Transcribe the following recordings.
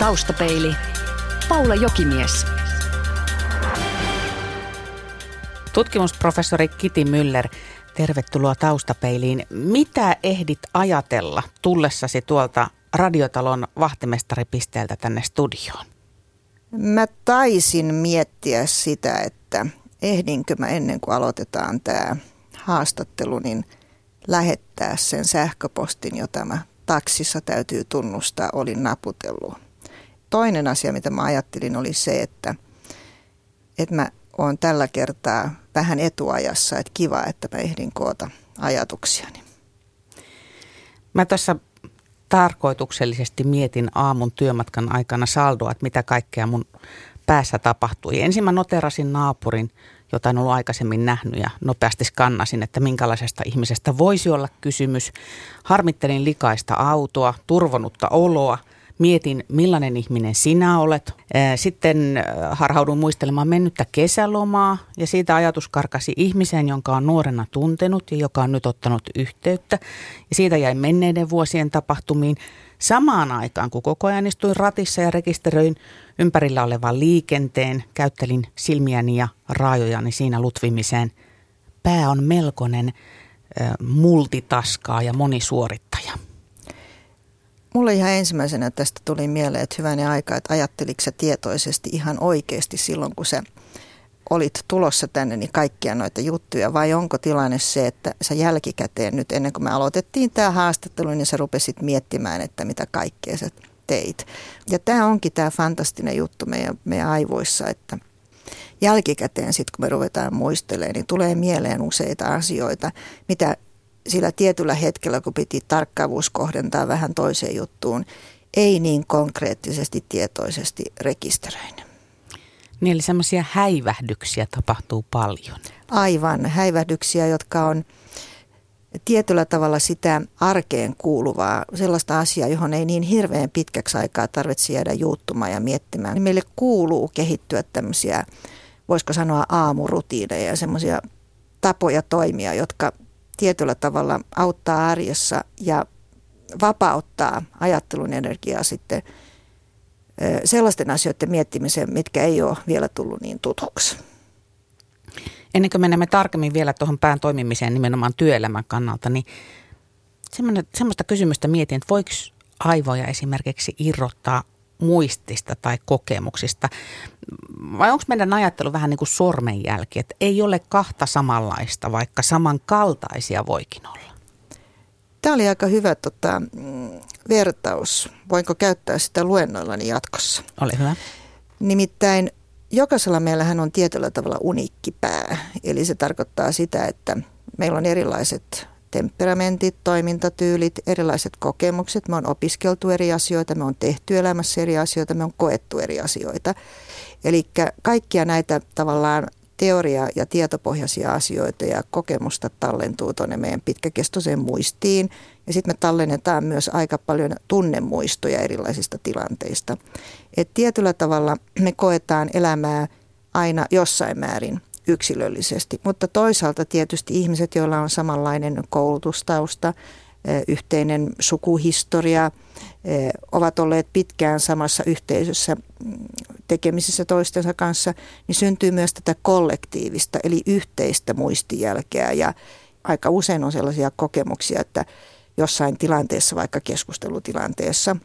Taustapeili. Paula Jokimies. Tutkimusprofessori Kiti Müller, tervetuloa Taustapeiliin. Mitä ehdit ajatella tullessasi tuolta radiotalon vahtimestaripisteeltä tänne studioon? Mä taisin miettiä sitä, että ehdinkö mä ennen kuin aloitetaan tämä haastattelu, niin lähettää sen sähköpostin, jota mä taksissa täytyy tunnustaa, olin naputellut. Toinen asia, mitä mä ajattelin, oli se, että, että mä oon tällä kertaa vähän etuajassa, että kiva, että mä ehdin koota ajatuksiani. Mä tässä tarkoituksellisesti mietin aamun työmatkan aikana saldoa, että mitä kaikkea mun päässä tapahtui. Ensin mä noterasin naapurin, jota en ollut aikaisemmin nähnyt ja nopeasti skannasin, että minkälaisesta ihmisestä voisi olla kysymys. Harmittelin likaista autoa, turvonutta oloa – mietin, millainen ihminen sinä olet. Sitten harhaudun muistelemaan mennyttä kesälomaa ja siitä ajatus karkasi ihmiseen, jonka on nuorena tuntenut ja joka on nyt ottanut yhteyttä. Ja siitä jäi menneiden vuosien tapahtumiin samaan aikaan, kun koko ajan istuin ratissa ja rekisteröin ympärillä olevan liikenteen, käyttelin silmiäni ja raajojani siinä lutvimiseen. Pää on melkoinen multitaskaa ja monisuorittaja. Mulle ihan ensimmäisenä tästä tuli mieleen, että hyvänen aika, että ajatteliko sä tietoisesti ihan oikeasti silloin, kun sä olit tulossa tänne, niin kaikkia noita juttuja, vai onko tilanne se, että sä jälkikäteen nyt ennen kuin me aloitettiin tämä haastattelu, niin sä rupesit miettimään, että mitä kaikkea sä teit. Ja tämä onkin tämä fantastinen juttu meidän, meidän aivoissa, että jälkikäteen sitten kun me ruvetaan muistelemaan, niin tulee mieleen useita asioita, mitä sillä tietyllä hetkellä, kun piti tarkkaavuus kohdentaa vähän toiseen juttuun, ei niin konkreettisesti tietoisesti rekisteröin. Niin eli semmoisia häivähdyksiä tapahtuu paljon. Aivan, häivähdyksiä, jotka on tietyllä tavalla sitä arkeen kuuluvaa, sellaista asiaa, johon ei niin hirveän pitkäksi aikaa tarvitse jäädä juuttumaan ja miettimään. Meille kuuluu kehittyä tämmöisiä, voisiko sanoa aamurutiineja ja semmoisia tapoja toimia, jotka tietyllä tavalla auttaa arjessa ja vapauttaa ajattelun energiaa sitten sellaisten asioiden miettimiseen, mitkä ei ole vielä tullut niin tutuksi. Ennen kuin menemme tarkemmin vielä tuohon pään toimimiseen nimenomaan työelämän kannalta, niin semmoista kysymystä mietin, että voiko aivoja esimerkiksi irrottaa muistista tai kokemuksista? Vai onko meidän ajattelu vähän niin kuin sormenjälki, että ei ole kahta samanlaista, vaikka samankaltaisia voikin olla? Tämä oli aika hyvä tota, vertaus. Voinko käyttää sitä luennoillani jatkossa? Ole hyvä. Nimittäin jokaisella meillähän on tietyllä tavalla uniikki pää. Eli se tarkoittaa sitä, että meillä on erilaiset temperamentit, toimintatyylit, erilaiset kokemukset. Me on opiskeltu eri asioita, me on tehty elämässä eri asioita, me on koettu eri asioita. Eli kaikkia näitä tavallaan teoria- ja tietopohjaisia asioita ja kokemusta tallentuu tuonne meidän pitkäkestoiseen muistiin. Ja sitten me tallennetaan myös aika paljon tunnemuistoja erilaisista tilanteista. Et tietyllä tavalla me koetaan elämää aina jossain määrin yksilöllisesti. Mutta toisaalta tietysti ihmiset, joilla on samanlainen koulutustausta, yhteinen sukuhistoria, ovat olleet pitkään samassa yhteisössä mm, tekemisissä toistensa kanssa, niin syntyy myös tätä kollektiivista eli yhteistä muistijälkeä ja aika usein on sellaisia kokemuksia, että jossain tilanteessa, vaikka keskustelutilanteessa,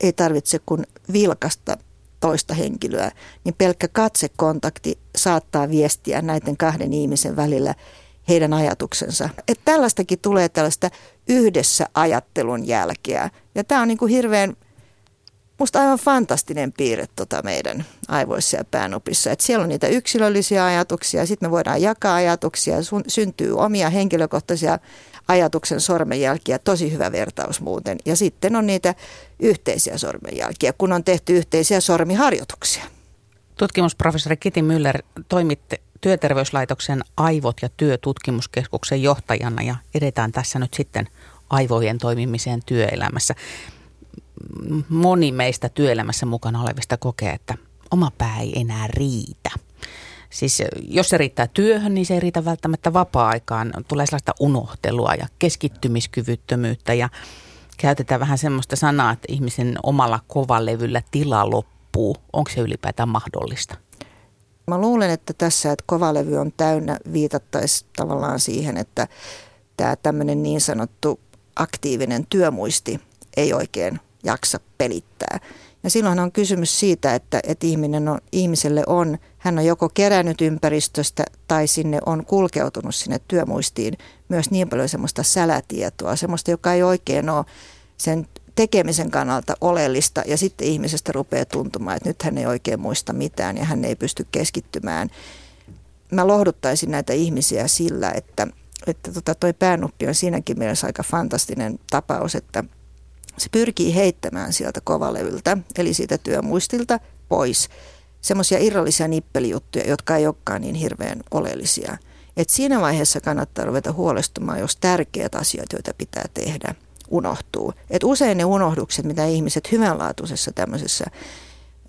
ei tarvitse kuin vilkasta toista henkilöä, niin pelkkä katsekontakti saattaa viestiä näiden kahden ihmisen välillä heidän ajatuksensa. Että tällaistakin tulee tällaista yhdessä ajattelun jälkeä. Ja tämä on niin kuin hirveän, musta aivan fantastinen piirre tota meidän aivoissa ja päänopissa. Että siellä on niitä yksilöllisiä ajatuksia ja sitten me voidaan jakaa ajatuksia. Syntyy omia henkilökohtaisia ajatuksen sormenjälkiä. Tosi hyvä vertaus muuten. Ja sitten on niitä yhteisiä sormenjälkiä, kun on tehty yhteisiä sormiharjoituksia. Tutkimusprofessori Kiti Müller, toimitte Työterveyslaitoksen aivot- ja työtutkimuskeskuksen johtajana ja edetään tässä nyt sitten aivojen toimimiseen työelämässä. Moni meistä työelämässä mukana olevista kokee, että oma pää ei enää riitä. Siis jos se riittää työhön, niin se ei riitä välttämättä vapaa-aikaan. Tulee sellaista unohtelua ja keskittymiskyvyttömyyttä ja käytetään vähän semmoista sanaa, että ihmisen omalla kovalevyllä tila loppuu. Onko se ylipäätään mahdollista? Mä luulen, että tässä, että kovalevy on täynnä, viitattaisi tavallaan siihen, että tämä tämmöinen niin sanottu aktiivinen työmuisti ei oikein jaksa pelittää. Ja silloin on kysymys siitä, että, että ihminen on, ihmiselle on, hän on joko kerännyt ympäristöstä tai sinne on kulkeutunut sinne työmuistiin myös niin paljon semmoista sälätietoa, semmoista, joka ei oikein ole sen tekemisen kannalta oleellista ja sitten ihmisestä rupeaa tuntumaan, että nyt hän ei oikein muista mitään ja hän ei pysty keskittymään. Mä lohduttaisin näitä ihmisiä sillä, että, että tota toi päänuppi on siinäkin mielessä aika fantastinen tapaus, että se pyrkii heittämään sieltä kovalevyltä, eli siitä työmuistilta pois semmoisia irrallisia nippelijuttuja, jotka ei olekaan niin hirveän oleellisia. Et siinä vaiheessa kannattaa ruveta huolestumaan, jos tärkeät asiat, joita pitää tehdä, unohtuu. Et usein ne unohdukset, mitä ihmiset hyvänlaatuisessa tämmöisessä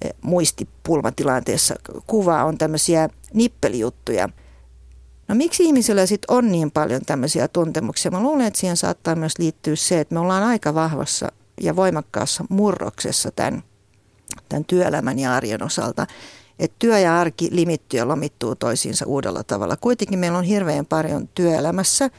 eh, muistipulmatilanteessa kuvaa, on tämmöisiä nippelijuttuja. No miksi ihmisillä sitten on niin paljon tämmöisiä tuntemuksia? Mä luulen, että siihen saattaa myös liittyä se, että me ollaan aika vahvassa ja voimakkaassa murroksessa tämän, tämän työelämän ja arjen osalta. Että työ ja arki limittyy ja lomittuu toisiinsa uudella tavalla. Kuitenkin meillä on hirveän paljon työelämässä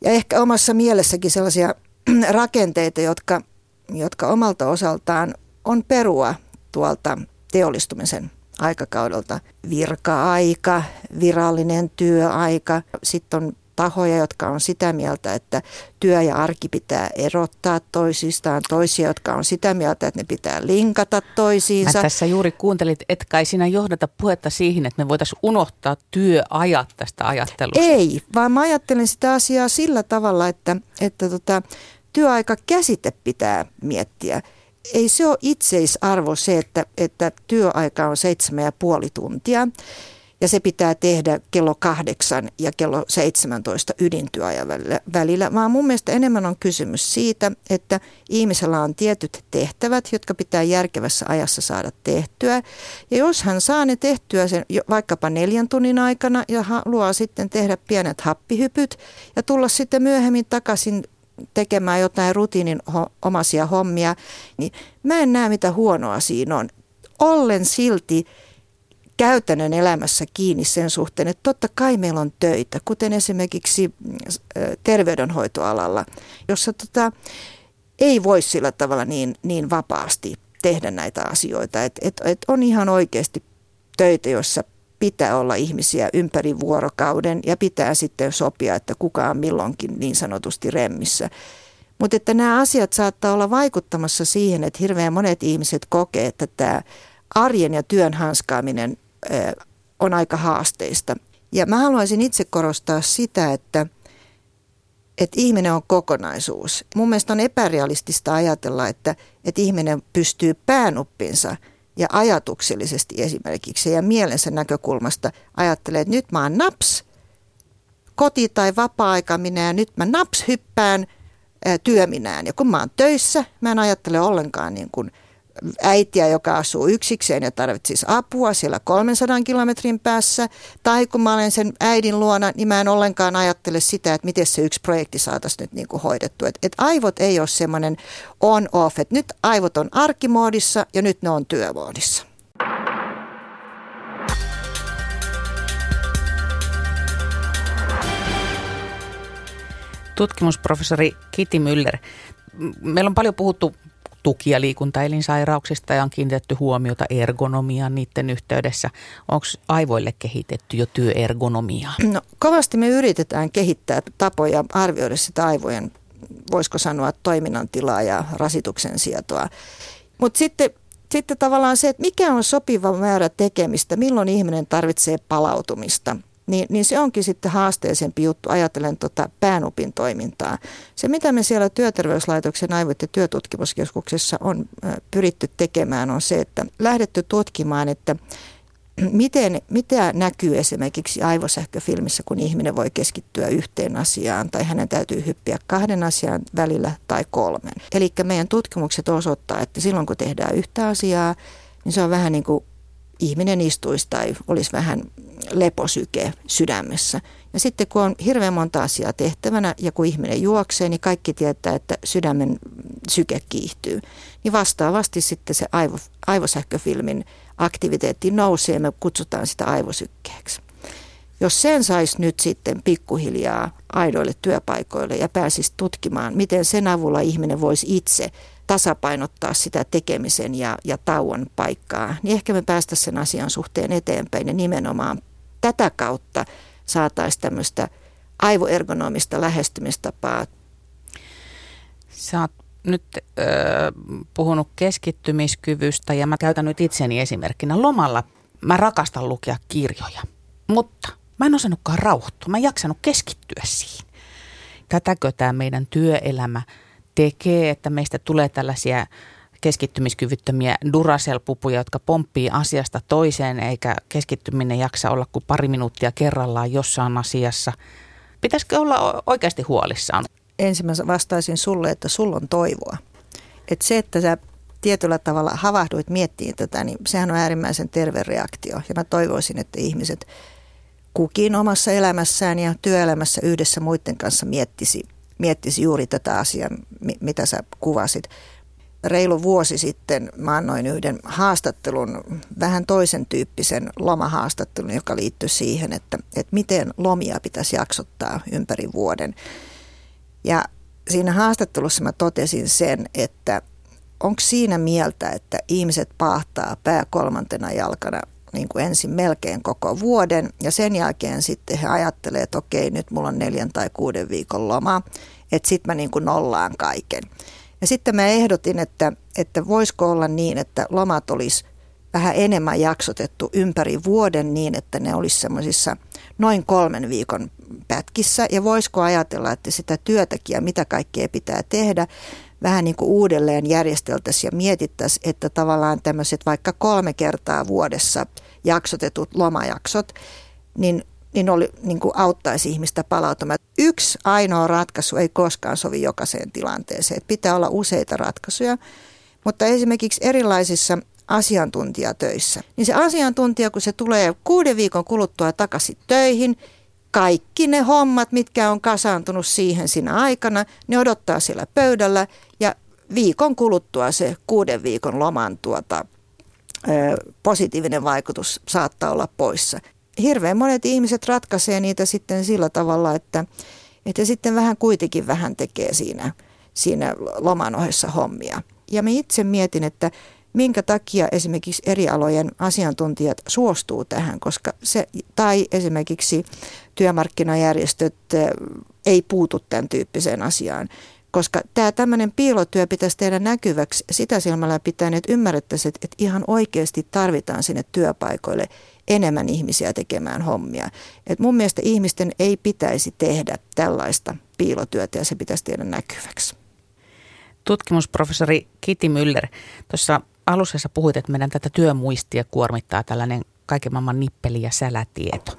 ja ehkä omassa mielessäkin sellaisia rakenteita, jotka, jotka omalta osaltaan on perua tuolta teollistumisen aikakaudelta. Virka-aika, virallinen työaika, sitten on tahoja, jotka on sitä mieltä, että työ ja arki pitää erottaa toisistaan, toisia, jotka on sitä mieltä, että ne pitää linkata toisiinsa. Mä tässä juuri kuuntelit, että kai sinä johdata puhetta siihen, että me voitaisiin unohtaa työajat tästä ajattelusta. Ei, vaan mä ajattelen sitä asiaa sillä tavalla, että, että tota, työaikakäsite pitää miettiä. Ei se ole itseisarvo se, että, että työaika on seitsemän ja puoli tuntia ja se pitää tehdä kello kahdeksan ja kello 17 ydintyöajan välillä, vaan mun mielestä enemmän on kysymys siitä, että ihmisellä on tietyt tehtävät, jotka pitää järkevässä ajassa saada tehtyä. Ja jos hän saa ne tehtyä sen vaikkapa neljän tunnin aikana ja haluaa sitten tehdä pienet happihypyt ja tulla sitten myöhemmin takaisin tekemään jotain rutiinin omaisia hommia, niin mä en näe mitä huonoa siinä on. Ollen silti käytännön elämässä kiinni sen suhteen, että totta kai meillä on töitä, kuten esimerkiksi terveydenhoitoalalla, jossa tota, ei voi sillä tavalla niin, niin vapaasti tehdä näitä asioita. Et, et, et on ihan oikeasti töitä, joissa pitää olla ihmisiä ympäri vuorokauden ja pitää sitten sopia, että kuka on milloinkin niin sanotusti remmissä. Mutta että nämä asiat saattaa olla vaikuttamassa siihen, että hirveän monet ihmiset kokee, että tämä arjen ja työn hanskaaminen on aika haasteista. Ja mä haluaisin itse korostaa sitä, että, että ihminen on kokonaisuus. Mun mielestä on epärealistista ajatella, että, että ihminen pystyy päänuppinsa ja ajatuksellisesti esimerkiksi ja mielensä näkökulmasta ajattelee, että nyt mä oon naps, koti- tai vapaa-aika minä ja nyt mä naps hyppään työminään. Ja kun mä oon töissä, mä en ajattele ollenkaan niin kuin – äitiä, joka asuu yksikseen ja tarvitsisi apua siellä 300 kilometrin päässä. Tai kun mä olen sen äidin luona, niin mä en ollenkaan ajattele sitä, että miten se yksi projekti saataisiin nyt niin kuin hoidettu. Et, et aivot ei ole semmoinen on-off, että nyt aivot on arkimoodissa ja nyt ne on työmoodissa. Tutkimusprofessori Kiti Müller, meillä on paljon puhuttu tuki- ja liikuntaelinsairauksista ja on kiinnitetty huomiota ergonomiaan niiden yhteydessä. Onko aivoille kehitetty jo työergonomiaa? No, kovasti me yritetään kehittää tapoja arvioida sitä aivojen, voisiko sanoa, toiminnan tilaa ja rasituksen sietoa. Mutta sitten sitten tavallaan se, että mikä on sopiva määrä tekemistä, milloin ihminen tarvitsee palautumista niin, niin se onkin sitten haasteellisempi juttu, ajatellen tota päänupin toimintaa. Se, mitä me siellä Työterveyslaitoksen aivot- ja työtutkimuskeskuksessa on pyritty tekemään, on se, että lähdetty tutkimaan, että miten, mitä näkyy esimerkiksi aivosähköfilmissä, kun ihminen voi keskittyä yhteen asiaan tai hänen täytyy hyppiä kahden asian välillä tai kolmen. Eli meidän tutkimukset osoittaa, että silloin kun tehdään yhtä asiaa, niin se on vähän niin kuin ihminen istuisi tai olisi vähän leposyke sydämessä. Ja sitten kun on hirveän monta asiaa tehtävänä ja kun ihminen juoksee, niin kaikki tietää, että sydämen syke kiihtyy. Niin vastaavasti sitten se aivo, aivosähköfilmin aktiviteetti nousee ja me kutsutaan sitä aivosykkeeksi. Jos sen saisi nyt sitten pikkuhiljaa aidoille työpaikoille ja pääsisi tutkimaan, miten sen avulla ihminen voisi itse tasapainottaa sitä tekemisen ja, ja tauon paikkaa, niin ehkä me päästäisiin sen asian suhteen eteenpäin ja nimenomaan tätä kautta saataisiin tämmöistä aivoergonomista lähestymistapaa. Sä oot nyt äh, puhunut keskittymiskyvystä ja mä käytän nyt itseni esimerkkinä. Lomalla mä rakastan lukea kirjoja, mutta mä en osannutkaan rauhoittua. Mä en jaksanut keskittyä siihen. Tätäkö tämä meidän työelämä tekee, että meistä tulee tällaisia keskittymiskyvyttömiä Duracell-pupuja, jotka pomppii asiasta toiseen, eikä keskittyminen jaksa olla kuin pari minuuttia kerrallaan jossain asiassa. Pitäisikö olla oikeasti huolissaan? Ensimmäisenä vastaisin sulle, että sulla on toivoa. Että se, että sä tietyllä tavalla havahduit miettiin tätä, niin sehän on äärimmäisen terve reaktio. Ja mä toivoisin, että ihmiset kukin omassa elämässään ja työelämässä yhdessä muiden kanssa miettisi, miettisi juuri tätä asiaa, mitä sä kuvasit reilu vuosi sitten mä annoin yhden haastattelun, vähän toisen tyyppisen lomahaastattelun, joka liittyy siihen, että, että miten lomia pitäisi jaksottaa ympäri vuoden. Ja siinä haastattelussa mä totesin sen, että onko siinä mieltä, että ihmiset pahtaa pää kolmantena jalkana niin kuin ensin melkein koko vuoden ja sen jälkeen sitten he ajattelee, että okei nyt mulla on neljän tai kuuden viikon loma, että sitten mä niin kuin nollaan kaiken. Ja sitten mä ehdotin, että, että voisiko olla niin, että lomat olisi vähän enemmän jaksotettu ympäri vuoden niin, että ne olisi semmoisissa noin kolmen viikon pätkissä. Ja voisiko ajatella, että sitä työtäkin ja mitä kaikkea pitää tehdä, vähän niin kuin uudelleen järjesteltäisiin ja mietittäisiin, että tavallaan tämmöiset vaikka kolme kertaa vuodessa jaksotetut lomajaksot, niin niin, oli, niin kuin auttaisi ihmistä palautumaan. Yksi ainoa ratkaisu ei koskaan sovi jokaiseen tilanteeseen. Pitää olla useita ratkaisuja, mutta esimerkiksi erilaisissa asiantuntijatöissä, niin se asiantuntija, kun se tulee kuuden viikon kuluttua takaisin töihin, kaikki ne hommat, mitkä on kasaantunut siihen siinä aikana, ne odottaa siellä pöydällä ja viikon kuluttua se kuuden viikon loman tuota, positiivinen vaikutus saattaa olla poissa hirveän monet ihmiset ratkaisee niitä sitten sillä tavalla, että, että sitten vähän kuitenkin vähän tekee siinä, siinä loman ohessa hommia. Ja me itse mietin, että minkä takia esimerkiksi eri alojen asiantuntijat suostuu tähän, koska se, tai esimerkiksi työmarkkinajärjestöt ei puutu tämän tyyppiseen asiaan. Koska tämä tämmöinen piilotyö pitäisi tehdä näkyväksi sitä silmällä pitäen, että ymmärrettäisiin, että ihan oikeasti tarvitaan sinne työpaikoille enemmän ihmisiä tekemään hommia. Et mun mielestä ihmisten ei pitäisi tehdä tällaista piilotyötä ja se pitäisi tehdä näkyväksi. Tutkimusprofessori Kiti Müller, tuossa alussa puhuit, että meidän tätä työmuistia kuormittaa tällainen kaiken maailman nippeli- ja sälätieto.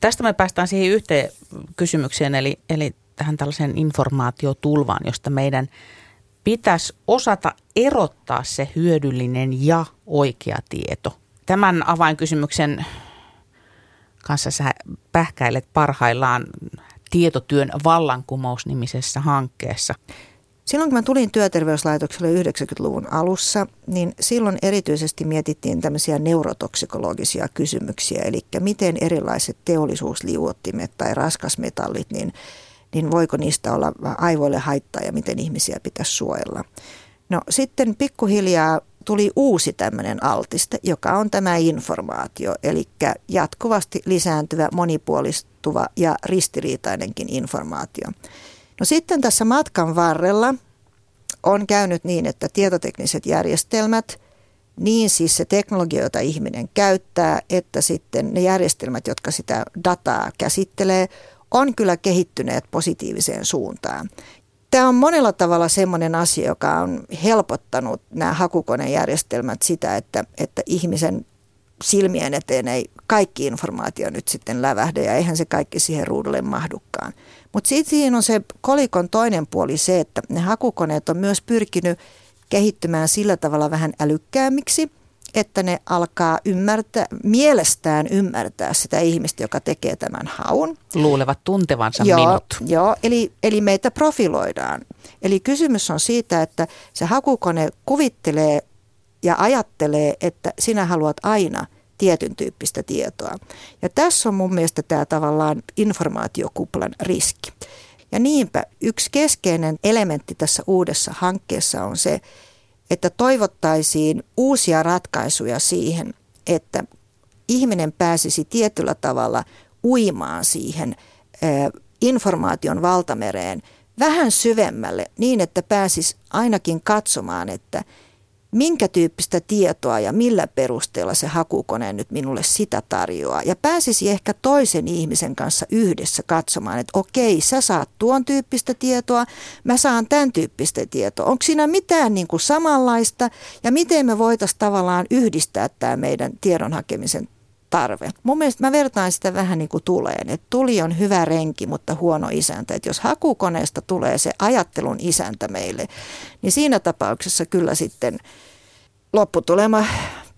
Tästä me päästään siihen yhteen kysymykseen, eli, eli tähän tällaiseen informaatiotulvaan, josta meidän pitäisi osata erottaa se hyödyllinen ja oikea tieto. Tämän avainkysymyksen kanssa sä pähkäilet parhaillaan tietotyön vallankumous-nimisessä hankkeessa. Silloin kun mä tulin työterveyslaitokselle 90-luvun alussa, niin silloin erityisesti mietittiin tämmöisiä neurotoksikologisia kysymyksiä, eli miten erilaiset teollisuusliuottimet tai raskasmetallit, niin niin voiko niistä olla aivoille haittaa ja miten ihmisiä pitäisi suojella. No sitten pikkuhiljaa tuli uusi tämmöinen altiste, joka on tämä informaatio, eli jatkuvasti lisääntyvä, monipuolistuva ja ristiriitainenkin informaatio. No sitten tässä matkan varrella on käynyt niin, että tietotekniset järjestelmät, niin siis se teknologia, jota ihminen käyttää, että sitten ne järjestelmät, jotka sitä dataa käsittelee, on kyllä kehittyneet positiiviseen suuntaan. Tämä on monella tavalla sellainen asia, joka on helpottanut nämä hakukonejärjestelmät sitä, että, että ihmisen silmien eteen ei kaikki informaatio nyt sitten lävähdä ja eihän se kaikki siihen ruudulle mahdukaan. Mutta sitten siinä on se kolikon toinen puoli se, että ne hakukoneet on myös pyrkinyt kehittymään sillä tavalla vähän älykkäämmiksi, että ne alkaa ymmärtää, mielestään ymmärtää sitä ihmistä, joka tekee tämän haun. Luulevat tuntevansa joo, minut. Joo, eli, eli meitä profiloidaan. Eli kysymys on siitä, että se hakukone kuvittelee ja ajattelee, että sinä haluat aina tietyn tyyppistä tietoa. Ja tässä on mun mielestä tämä tavallaan informaatiokuplan riski. Ja niinpä yksi keskeinen elementti tässä uudessa hankkeessa on se, että toivottaisiin uusia ratkaisuja siihen, että ihminen pääsisi tietyllä tavalla uimaan siihen informaation valtamereen vähän syvemmälle niin, että pääsisi ainakin katsomaan, että – minkä tyyppistä tietoa ja millä perusteella se hakukone nyt minulle sitä tarjoaa. Ja pääsisi ehkä toisen ihmisen kanssa yhdessä katsomaan, että okei, sä saat tuon tyyppistä tietoa, mä saan tämän tyyppistä tietoa. Onko siinä mitään niin kuin samanlaista ja miten me voitaisiin tavallaan yhdistää tämä meidän tiedon hakemisen tarve. Mun mielestä mä vertaan sitä vähän niin kuin tuleen, että tuli on hyvä renki, mutta huono isäntä. Että jos hakukoneesta tulee se ajattelun isäntä meille, niin siinä tapauksessa kyllä sitten lopputulema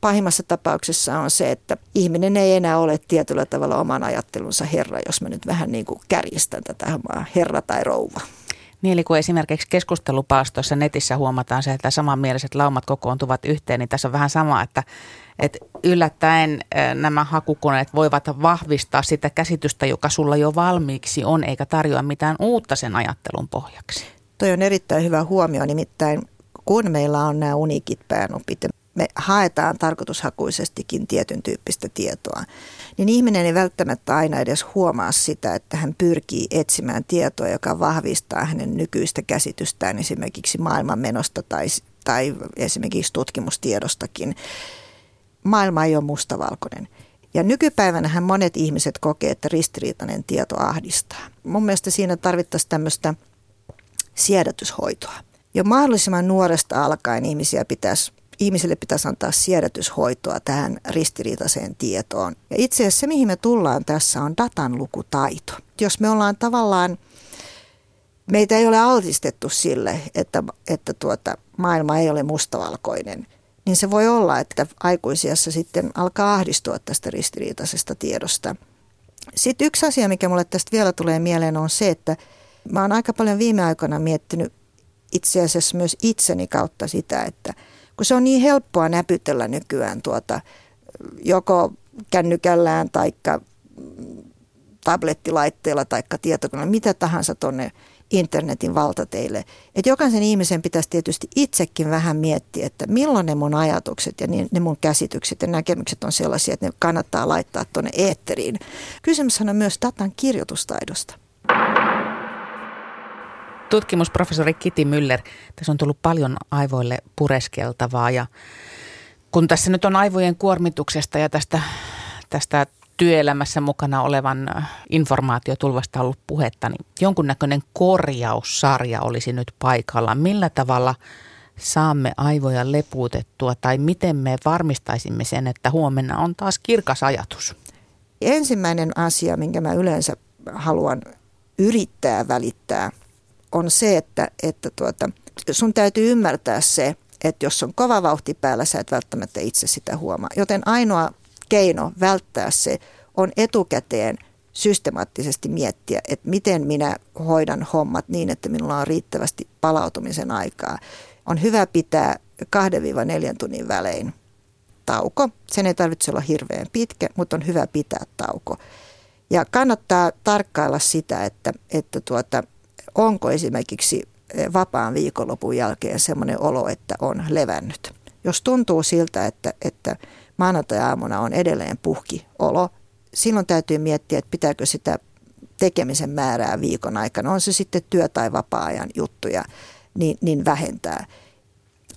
pahimmassa tapauksessa on se, että ihminen ei enää ole tietyllä tavalla oman ajattelunsa herra, jos mä nyt vähän niin kuin kärjistän tätä herra tai rouva. Niin, eli kun esimerkiksi keskustelupaastoissa netissä huomataan se, että samanmieliset laumat kokoontuvat yhteen, niin tässä on vähän sama, että, että yllättäen nämä hakukoneet voivat vahvistaa sitä käsitystä, joka sulla jo valmiiksi on, eikä tarjoa mitään uutta sen ajattelun pohjaksi. Toi on erittäin hyvä huomio, nimittäin kun meillä on nämä unikit päänopit, me haetaan tarkoitushakuisestikin tietyn tyyppistä tietoa, niin ihminen ei välttämättä aina edes huomaa sitä, että hän pyrkii etsimään tietoa, joka vahvistaa hänen nykyistä käsitystään esimerkiksi maailmanmenosta tai, tai esimerkiksi tutkimustiedostakin. Maailma ei ole mustavalkoinen. Ja nykypäivänähän monet ihmiset kokee, että ristiriitainen tieto ahdistaa. Mun mielestä siinä tarvittaisiin tämmöistä siedätyshoitoa. Jo mahdollisimman nuoresta alkaen ihmisiä pitäisi ihmisille pitäisi antaa siedätyshoitoa tähän ristiriitaiseen tietoon. Ja itse asiassa se, mihin me tullaan tässä, on datan lukutaito. Jos me ollaan tavallaan, meitä ei ole altistettu sille, että, että tuota, maailma ei ole mustavalkoinen, niin se voi olla, että aikuisiassa sitten alkaa ahdistua tästä ristiriitaisesta tiedosta. Sitten yksi asia, mikä mulle tästä vielä tulee mieleen, on se, että mä oon aika paljon viime aikoina miettinyt itse asiassa myös itseni kautta sitä, että – kun se on niin helppoa näpytellä nykyään tuota, joko kännykällään tai tablettilaitteella tai tietokoneella, mitä tahansa tuonne internetin valtateille. Että jokaisen ihmisen pitäisi tietysti itsekin vähän miettiä, että milloin ne mun ajatukset ja ne mun käsitykset ja näkemykset on sellaisia, että ne kannattaa laittaa tuonne eetteriin. Kysymys on myös datan kirjoitustaidosta. Tutkimusprofessori Kiti Müller, tässä on tullut paljon aivoille pureskeltavaa ja kun tässä nyt on aivojen kuormituksesta ja tästä, tästä työelämässä mukana olevan äh, informaatiotulvasta ollut puhetta, niin jonkunnäköinen korjaussarja olisi nyt paikalla. Millä tavalla saamme aivoja lepuutettua tai miten me varmistaisimme sen, että huomenna on taas kirkas ajatus? Ensimmäinen asia, minkä mä yleensä haluan yrittää välittää – on se, että, että tuota, sun täytyy ymmärtää se, että jos on kova vauhti päällä, sä et välttämättä itse sitä huomaa. Joten ainoa keino välttää se on etukäteen systemaattisesti miettiä, että miten minä hoidan hommat niin, että minulla on riittävästi palautumisen aikaa. On hyvä pitää 2-4 tunnin välein tauko. Sen ei tarvitse olla hirveän pitkä, mutta on hyvä pitää tauko. Ja kannattaa tarkkailla sitä, että, että tuota, onko esimerkiksi eh, vapaan viikonlopun jälkeen semmoinen olo, että on levännyt. Jos tuntuu siltä, että, että maanantai-aamuna on edelleen puhki olo, silloin täytyy miettiä, että pitääkö sitä tekemisen määrää viikon aikana, on se sitten työ- tai vapaa-ajan juttuja, niin, niin vähentää.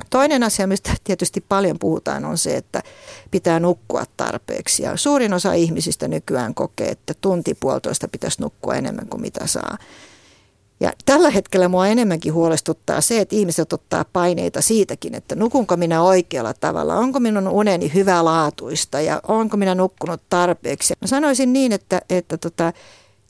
Toinen asia, mistä tietysti paljon puhutaan, on se, että pitää nukkua tarpeeksi. Ja suurin osa ihmisistä nykyään kokee, että tunti puolitoista pitäisi nukkua enemmän kuin mitä saa. Ja tällä hetkellä mua enemmänkin huolestuttaa se, että ihmiset ottaa paineita siitäkin, että nukunko minä oikealla tavalla, onko minun uneni hyvälaatuista ja onko minä nukkunut tarpeeksi. Mä sanoisin niin, että, että tota,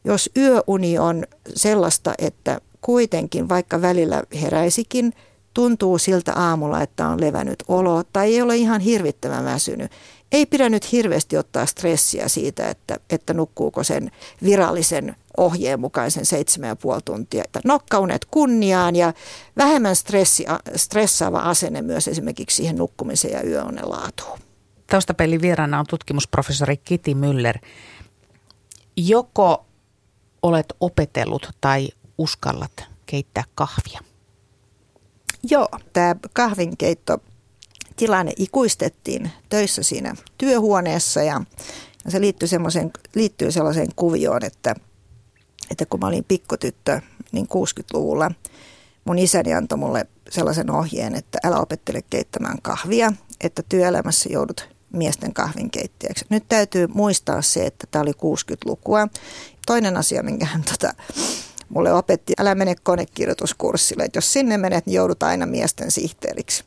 jos yöuni on sellaista, että kuitenkin vaikka välillä heräisikin, tuntuu siltä aamulla, että on levännyt olo tai ei ole ihan hirvittävän väsynyt. Ei pidä nyt hirveästi ottaa stressiä siitä, että, että nukkuuko sen virallisen ohjeen mukaisen seitsemän ja puoli tuntia. Nokkaunet kunniaan ja vähemmän stressi, stressaava asenne myös esimerkiksi siihen nukkumiseen ja yöonnen laatuun. Taustapelin vieraana on tutkimusprofessori Kiti Müller. Joko olet opetellut tai uskallat keittää kahvia? Joo, tämä kahvinkeitto tilanne ikuistettiin töissä siinä työhuoneessa ja se liittyy, liittyy sellaiseen kuvioon, että, että kun mä olin pikkutyttö niin 60-luvulla, mun isäni antoi mulle sellaisen ohjeen, että älä opettele keittämään kahvia, että työelämässä joudut miesten kahvinkeittäjäksi. Nyt täytyy muistaa se, että tämä oli 60-lukua. Toinen asia, minkä hän tota, mulle opetti, älä mene konekirjoituskurssille, että jos sinne menet, niin joudut aina miesten sihteeriksi.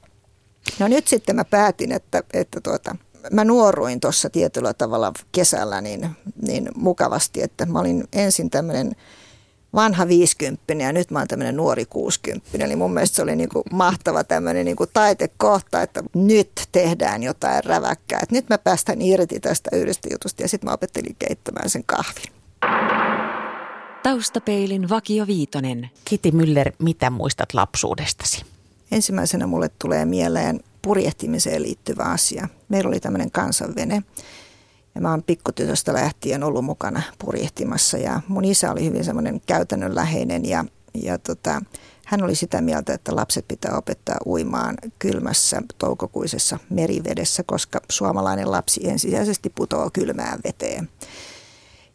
No nyt sitten mä päätin, että, että tuota, mä nuoruin tuossa tietyllä tavalla kesällä niin, niin mukavasti, että mä olin ensin tämmöinen vanha 50 ja nyt mä oon tämmöinen nuori 60. Eli mun mielestä se oli niin kuin mahtava tämmöinen niin kuin taitekohta, että nyt tehdään jotain räväkkää. Että nyt mä päästän irti tästä yhdestä jutusta ja sitten mä opettelin keittämään sen kahvin. Taustapeilin Vakio Viitonen. Kiti Müller, mitä muistat lapsuudestasi? Ensimmäisenä mulle tulee mieleen purjehtimiseen liittyvä asia. Meillä oli tämmöinen kansanvene ja mä oon pikkutytöstä lähtien ollut mukana purjehtimassa ja mun isä oli hyvin semmoinen käytännönläheinen ja, ja tota, hän oli sitä mieltä, että lapset pitää opettaa uimaan kylmässä toukokuisessa merivedessä, koska suomalainen lapsi ensisijaisesti putoaa kylmään veteen.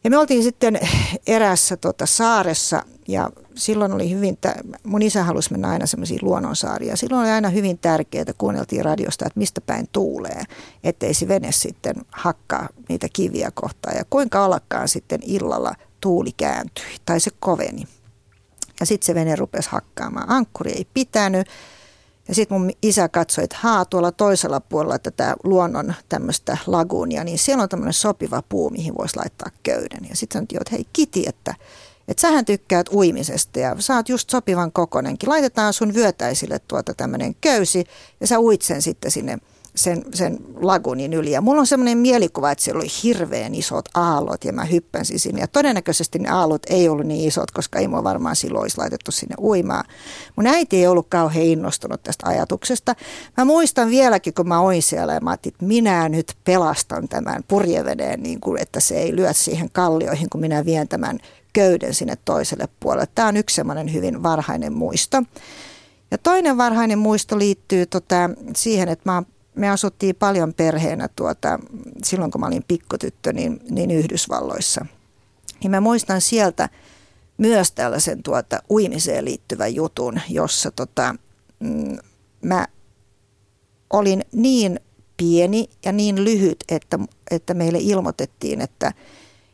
Ja me oltiin sitten erässä tota, saaressa ja silloin oli hyvin, mun isä halusi mennä aina semmoisiin luonnonsaaria. Silloin oli aina hyvin tärkeää, kuunneltiin radiosta, että mistä päin tuulee, ettei se vene sitten hakkaa niitä kiviä kohtaan. Ja kuinka ollakaan sitten illalla tuuli kääntyi tai se koveni. Ja sitten se vene rupesi hakkaamaan. Ankkuri ei pitänyt. Ja sitten mun isä katsoi, että haa, tuolla toisella puolella tätä luonnon tämmöistä laguunia, niin siellä on tämmöinen sopiva puu, mihin voisi laittaa köyden. Ja sitten sanottiin, että hei Kiti, että että sähän tykkäät uimisesta ja sä oot just sopivan kokonenkin. Laitetaan sun vyötäisille tuota tämmöinen köysi ja sä uit sen sitten sinne sen, sen lagunin yli. Ja mulla on semmoinen mielikuva, että siellä oli hirveän isot aallot ja mä hyppäsin sinne. Ja todennäköisesti ne aallot ei ollut niin isot, koska ei mua varmaan silloin olisi laitettu sinne uimaan. Mun äiti ei ollut kauhean innostunut tästä ajatuksesta. Mä muistan vieläkin, kun mä oin siellä ja mä ajattelin, että minä nyt pelastan tämän purjeveneen, niin kuin, että se ei lyö siihen kallioihin, kun minä vien tämän köyden sinne toiselle puolelle. Tämä on yksi semmoinen hyvin varhainen muisto. Ja toinen varhainen muisto liittyy tota, siihen, että mä, me asuttiin paljon perheenä tuota, silloin, kun mä olin pikkutyttö, niin, niin Yhdysvalloissa. Niin mä muistan sieltä myös tällaisen tuota, uimiseen liittyvän jutun, jossa tota, mm, mä olin niin pieni ja niin lyhyt, että, että meille ilmoitettiin, että –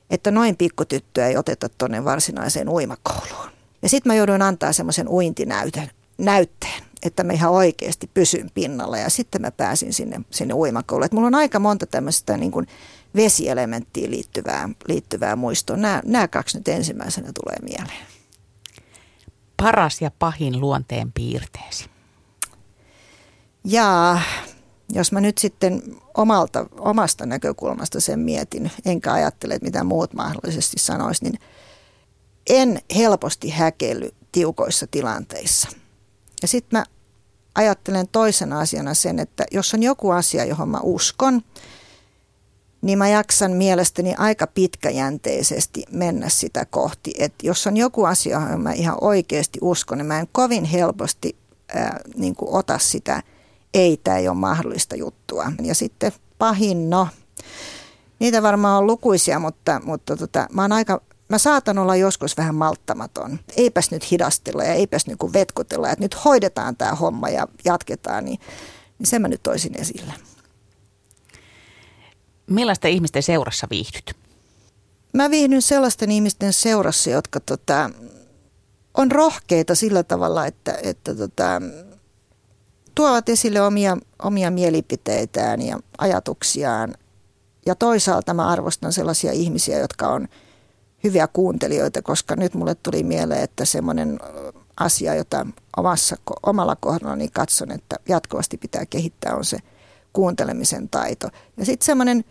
että noin pikkutyttöä ei oteta tuonne varsinaiseen uimakouluun. Ja sitten mä jouduin antaa semmoisen uintinäytteen, näytteen, että mä ihan oikeasti pysyn pinnalla ja sitten mä pääsin sinne, sinne uimakouluun. Et mulla on aika monta tämmöistä niin kuin vesielementtiin liittyvää, liittyvää muistoa. Nämä, nämä kaksi nyt ensimmäisenä tulee mieleen. Paras ja pahin luonteen piirteesi? Jaa, jos mä nyt sitten omalta, omasta näkökulmasta sen mietin, enkä ajattele, että mitä muut mahdollisesti sanois, niin en helposti häkelly tiukoissa tilanteissa. Ja sitten mä ajattelen toisena asiana sen, että jos on joku asia, johon mä uskon, niin mä jaksan mielestäni aika pitkäjänteisesti mennä sitä kohti. Että jos on joku asia, johon mä ihan oikeasti uskon, niin mä en kovin helposti ää, niin ota sitä – ei, tämä ei ole mahdollista juttua. Ja sitten pahin, no, niitä varmaan on lukuisia, mutta, mutta tota, mä, oon aika, mä saatan olla joskus vähän malttamaton. Eipäs nyt hidastella ja eipäs niin vetkutella, että nyt hoidetaan tämä homma ja jatketaan, niin, niin sen mä nyt toisin esille. Millaista ihmisten seurassa viihdyt? Mä viihdyn sellaisten ihmisten seurassa, jotka tota, on rohkeita sillä tavalla, että, että tota, tuovat esille omia, omia mielipiteitään ja ajatuksiaan. Ja toisaalta mä arvostan sellaisia ihmisiä, jotka on hyviä kuuntelijoita, koska nyt mulle tuli mieleen, että semmoinen asia, jota omassa, omalla kohdallani katson, että jatkuvasti pitää kehittää, on se kuuntelemisen taito. Ja sitten semmoinen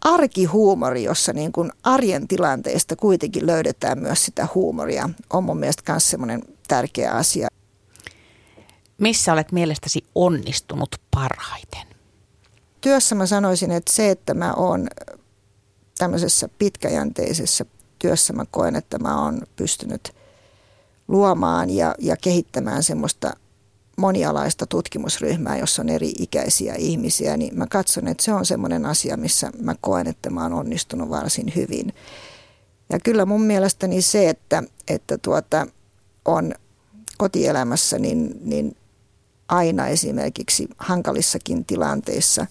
arkihuumori, jossa niin kuin arjen tilanteista kuitenkin löydetään myös sitä huumoria, on mun mielestä myös semmoinen tärkeä asia. Missä olet mielestäsi onnistunut parhaiten? Työssä mä sanoisin, että se, että mä oon tämmöisessä pitkäjänteisessä työssä mä koen, että mä oon pystynyt luomaan ja, ja kehittämään semmoista monialaista tutkimusryhmää, jossa on eri ikäisiä ihmisiä, niin mä katson, että se on semmoinen asia, missä mä koen, että mä oon onnistunut varsin hyvin. Ja kyllä mun mielestäni se, että, että tuota, on kotielämässä, niin, niin aina esimerkiksi hankalissakin tilanteissa,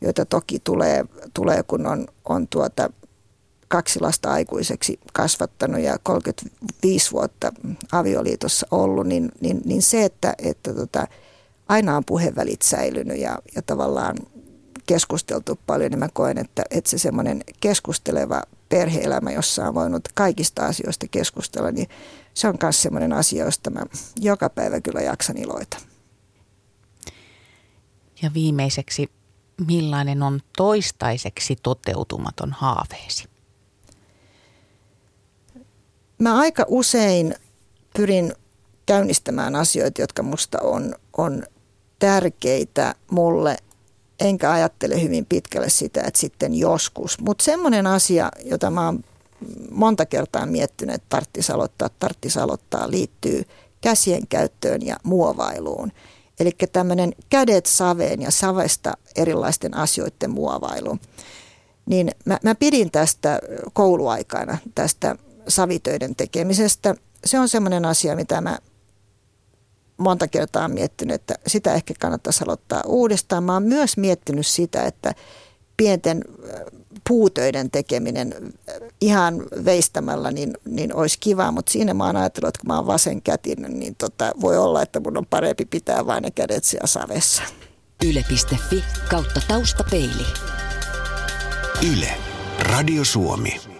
joita toki tulee, tulee kun on, on tuota kaksi lasta aikuiseksi kasvattanut ja 35 vuotta avioliitossa ollut, niin, niin, niin se, että, että tota, aina on puhevälit säilynyt ja, ja tavallaan keskusteltu paljon, niin mä koen, että, että se semmoinen keskusteleva perheelämä, jossa on voinut kaikista asioista keskustella, niin se on myös semmoinen asia, josta mä joka päivä kyllä jaksan iloita. Ja viimeiseksi, millainen on toistaiseksi toteutumaton haaveesi? Mä aika usein pyrin käynnistämään asioita, jotka musta on, on tärkeitä mulle, enkä ajattele hyvin pitkälle sitä, että sitten joskus. Mutta semmoinen asia, jota mä oon monta kertaa miettinyt, että tarttis aloittaa, tarttis aloittaa, liittyy käsien käyttöön ja muovailuun. Eli tämmöinen kädet saveen ja savesta erilaisten asioiden muovailu. Niin mä, mä pidin tästä kouluaikana, tästä savitöiden tekemisestä. Se on semmoinen asia, mitä mä monta kertaa miettinyt, että sitä ehkä kannattaisi aloittaa uudestaan. Mä oon myös miettinyt sitä, että pienten puutöiden tekeminen ihan veistämällä niin, niin olisi kiva, mutta siinä mä oon ajatellut, että kun mä oon vasenkätinen, niin tota, voi olla, että mun on parempi pitää vain ne kädet siellä savessa. Yle.fi kautta taustapeili. Yle. Radio Suomi.